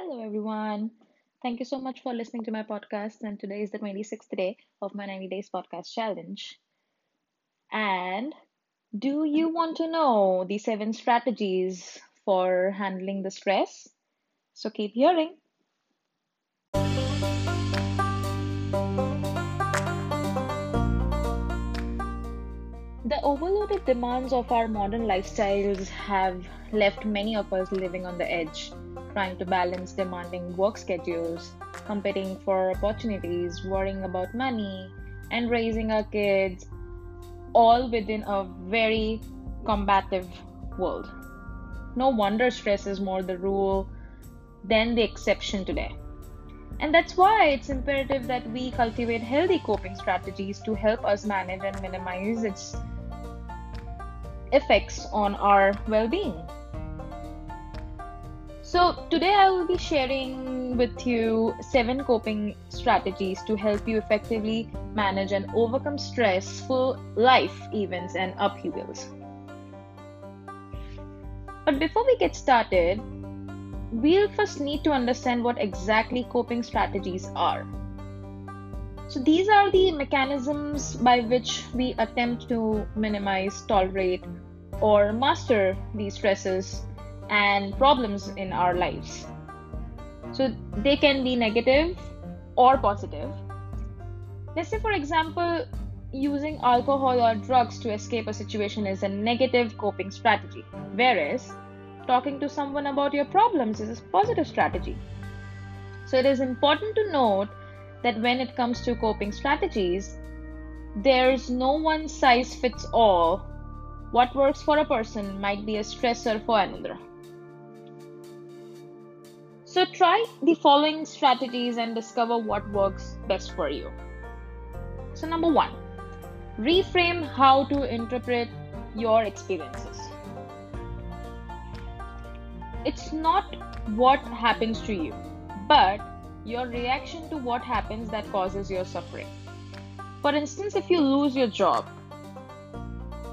Hello, everyone. Thank you so much for listening to my podcast. And today is the 26th day of my 90 Days Podcast Challenge. And do you want to know the seven strategies for handling the stress? So keep hearing. The overloaded demands of our modern lifestyles have left many of us living on the edge, trying to balance demanding work schedules, competing for opportunities, worrying about money, and raising our kids, all within a very combative world. No wonder stress is more the rule than the exception today. And that's why it's imperative that we cultivate healthy coping strategies to help us manage and minimize its effects on our well being. So, today I will be sharing with you seven coping strategies to help you effectively manage and overcome stressful life events and upheavals. But before we get started, we'll first need to understand what exactly coping strategies are. So, these are the mechanisms by which we attempt to minimize, tolerate, or master these stresses and problems in our lives. So, they can be negative or positive. Let's say, for example, using alcohol or drugs to escape a situation is a negative coping strategy, whereas talking to someone about your problems is a positive strategy. So, it is important to note that when it comes to coping strategies, there's no one size fits all. What works for a person might be a stressor for another. So, try the following strategies and discover what works best for you. So, number one, reframe how to interpret your experiences. It's not what happens to you, but your reaction to what happens that causes your suffering. For instance, if you lose your job,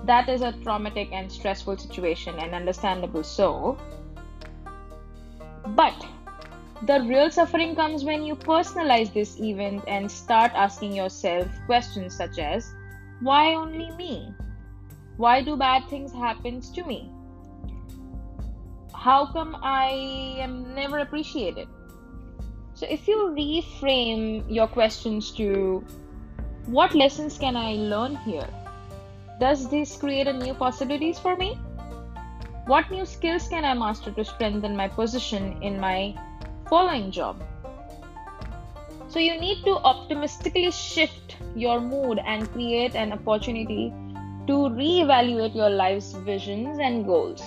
that is a traumatic and stressful situation, and understandable so. But the real suffering comes when you personalize this event and start asking yourself questions such as Why only me? Why do bad things happen to me? How come I am never appreciated? So, if you reframe your questions to what lessons can I learn here? Does this create a new possibilities for me? What new skills can I master to strengthen my position in my following job? So, you need to optimistically shift your mood and create an opportunity to reevaluate your life's visions and goals.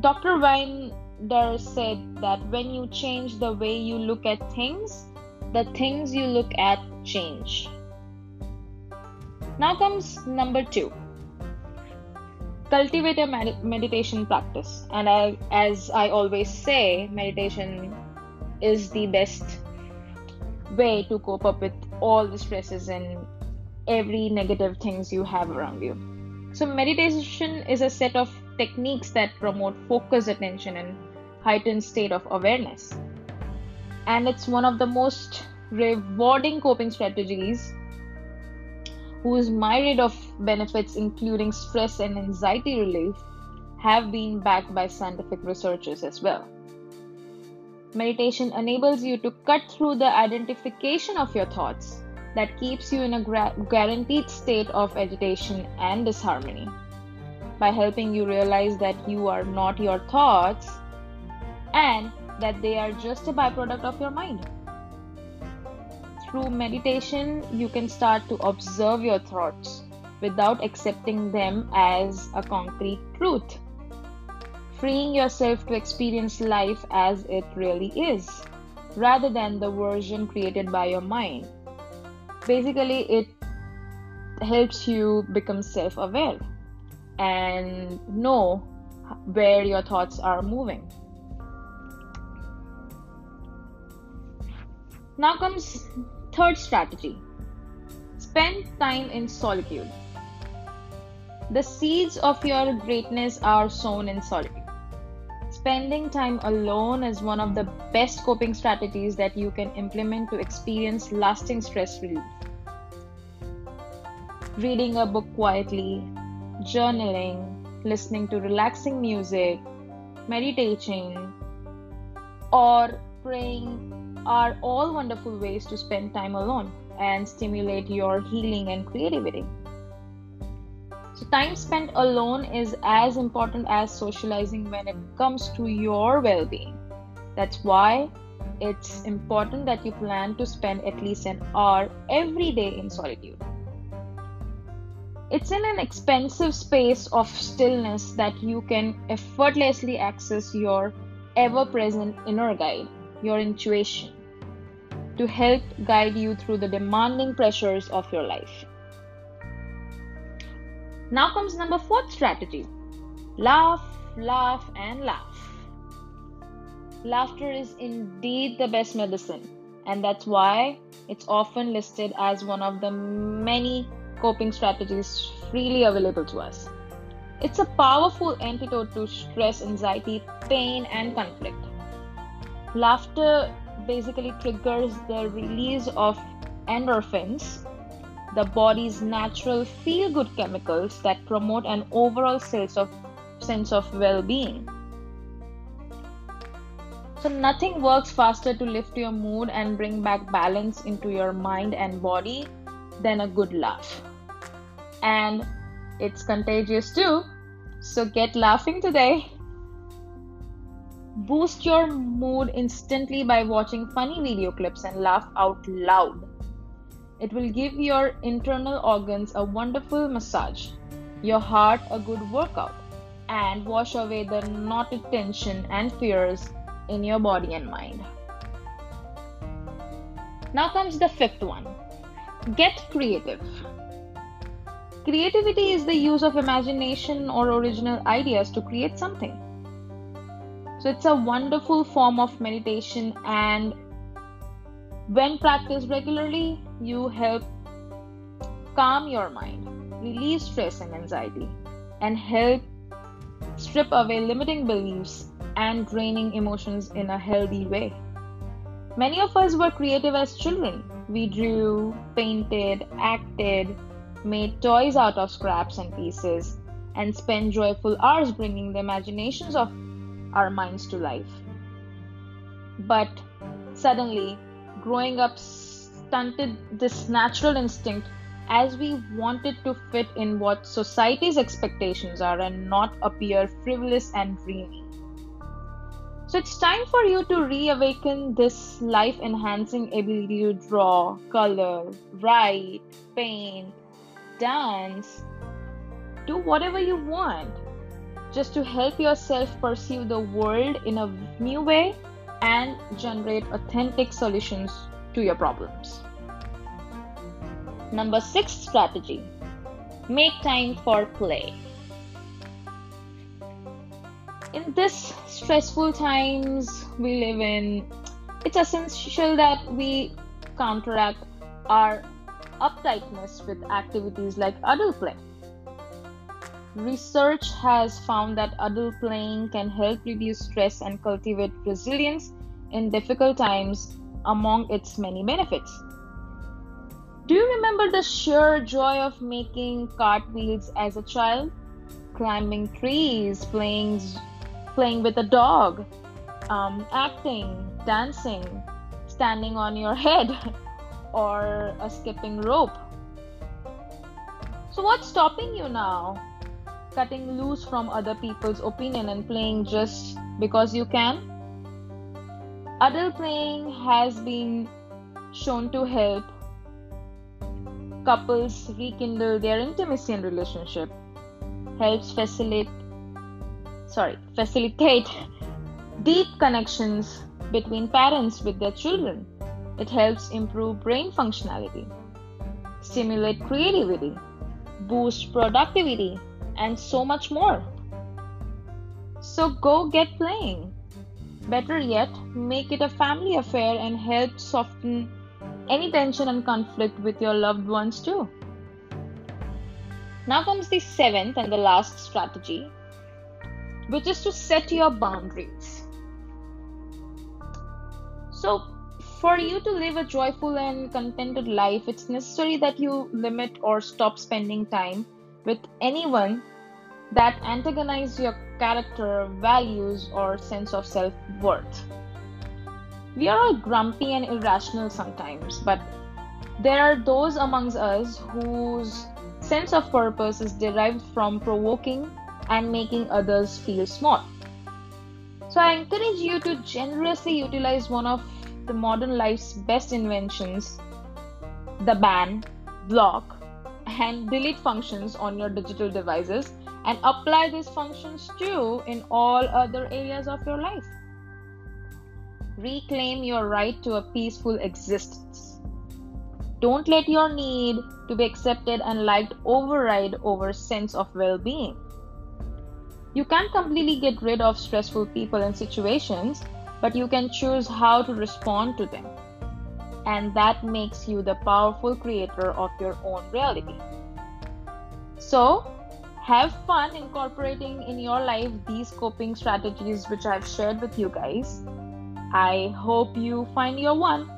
Dr. Dyer said that when you change the way you look at things, the things you look at change. Now comes number two cultivate a med- meditation practice. And I, as I always say, meditation is the best way to cope up with all the stresses and every negative things you have around you. So, meditation is a set of techniques that promote focused attention and heightened state of awareness. And it's one of the most rewarding coping strategies whose myriad of benefits, including stress and anxiety relief, have been backed by scientific researchers as well. Meditation enables you to cut through the identification of your thoughts that keeps you in a gra- guaranteed state of agitation and disharmony by helping you realize that you are not your thoughts and that they are just a byproduct of your mind. Through meditation, you can start to observe your thoughts without accepting them as a concrete truth, freeing yourself to experience life as it really is, rather than the version created by your mind. Basically, it helps you become self aware and know where your thoughts are moving. Now comes third strategy. Spend time in solitude. The seeds of your greatness are sown in solitude. spending time alone is one of the best coping strategies that you can implement to experience lasting stress relief. Reading a book quietly, journaling, listening to relaxing music, meditating, or praying are all wonderful ways to spend time alone and stimulate your healing and creativity. So, time spent alone is as important as socializing when it comes to your well being. That's why it's important that you plan to spend at least an hour every day in solitude. It's in an expensive space of stillness that you can effortlessly access your ever present inner guide, your intuition, to help guide you through the demanding pressures of your life. Now comes number fourth strategy laugh, laugh, and laugh. Laughter is indeed the best medicine, and that's why it's often listed as one of the many coping strategies freely available to us. It's a powerful antidote to stress, anxiety, pain, and conflict. Laughter basically triggers the release of endorphins, the body's natural feel good chemicals that promote an overall sense of, sense of well being. So, nothing works faster to lift your mood and bring back balance into your mind and body than a good laugh. And it's contagious too, so get laughing today. Boost your mood instantly by watching funny video clips and laugh out loud. It will give your internal organs a wonderful massage, your heart a good workout, and wash away the knotted tension and fears in your body and mind. Now comes the fifth one get creative. Creativity is the use of imagination or original ideas to create something. So it's a wonderful form of meditation and when practiced regularly, you help calm your mind, release stress and anxiety, and help strip away limiting beliefs and draining emotions in a healthy way. Many of us were creative as children. We drew, painted, acted, made toys out of scraps and pieces, and spent joyful hours bringing the imaginations of our minds to life. But suddenly, growing up stunted this natural instinct as we wanted to fit in what society's expectations are and not appear frivolous and dreamy. So it's time for you to reawaken this life enhancing ability to draw, color, write, paint, dance, do whatever you want just to help yourself perceive the world in a new way and generate authentic solutions to your problems. Number six strategy make time for play. In this stressful times we live in, it's essential that we counteract our uptightness with activities like adult play. Research has found that adult playing can help reduce stress and cultivate resilience in difficult times among its many benefits. Do you remember the sheer joy of making cartwheels as a child? Climbing trees, playing, playing with a dog, um, acting, dancing, standing on your head, or a skipping rope. So, what's stopping you now? Cutting loose from other people's opinion and playing just because you can? Adult playing has been shown to help couples rekindle their intimacy and relationship, helps facilitate sorry, facilitate deep connections between parents with their children. It helps improve brain functionality, stimulate creativity, boost productivity, and so much more. So go get playing. Better yet, make it a family affair and help soften any tension and conflict with your loved ones too. Now comes the seventh and the last strategy, which is to set your boundaries. So, for you to live a joyful and contented life, it's necessary that you limit or stop spending time with anyone that antagonize your character, values, or sense of self worth. We are all grumpy and irrational sometimes, but there are those amongst us whose sense of purpose is derived from provoking and making others feel small. So I encourage you to generously utilize one of the modern life's best inventions, the ban, block, and delete functions on your digital devices and apply these functions too in all other areas of your life. Reclaim your right to a peaceful existence. Don't let your need to be accepted and liked override over sense of well-being. You can't completely get rid of stressful people and situations, but you can choose how to respond to them. And that makes you the powerful creator of your own reality. So, have fun incorporating in your life these coping strategies which I've shared with you guys. I hope you find your one.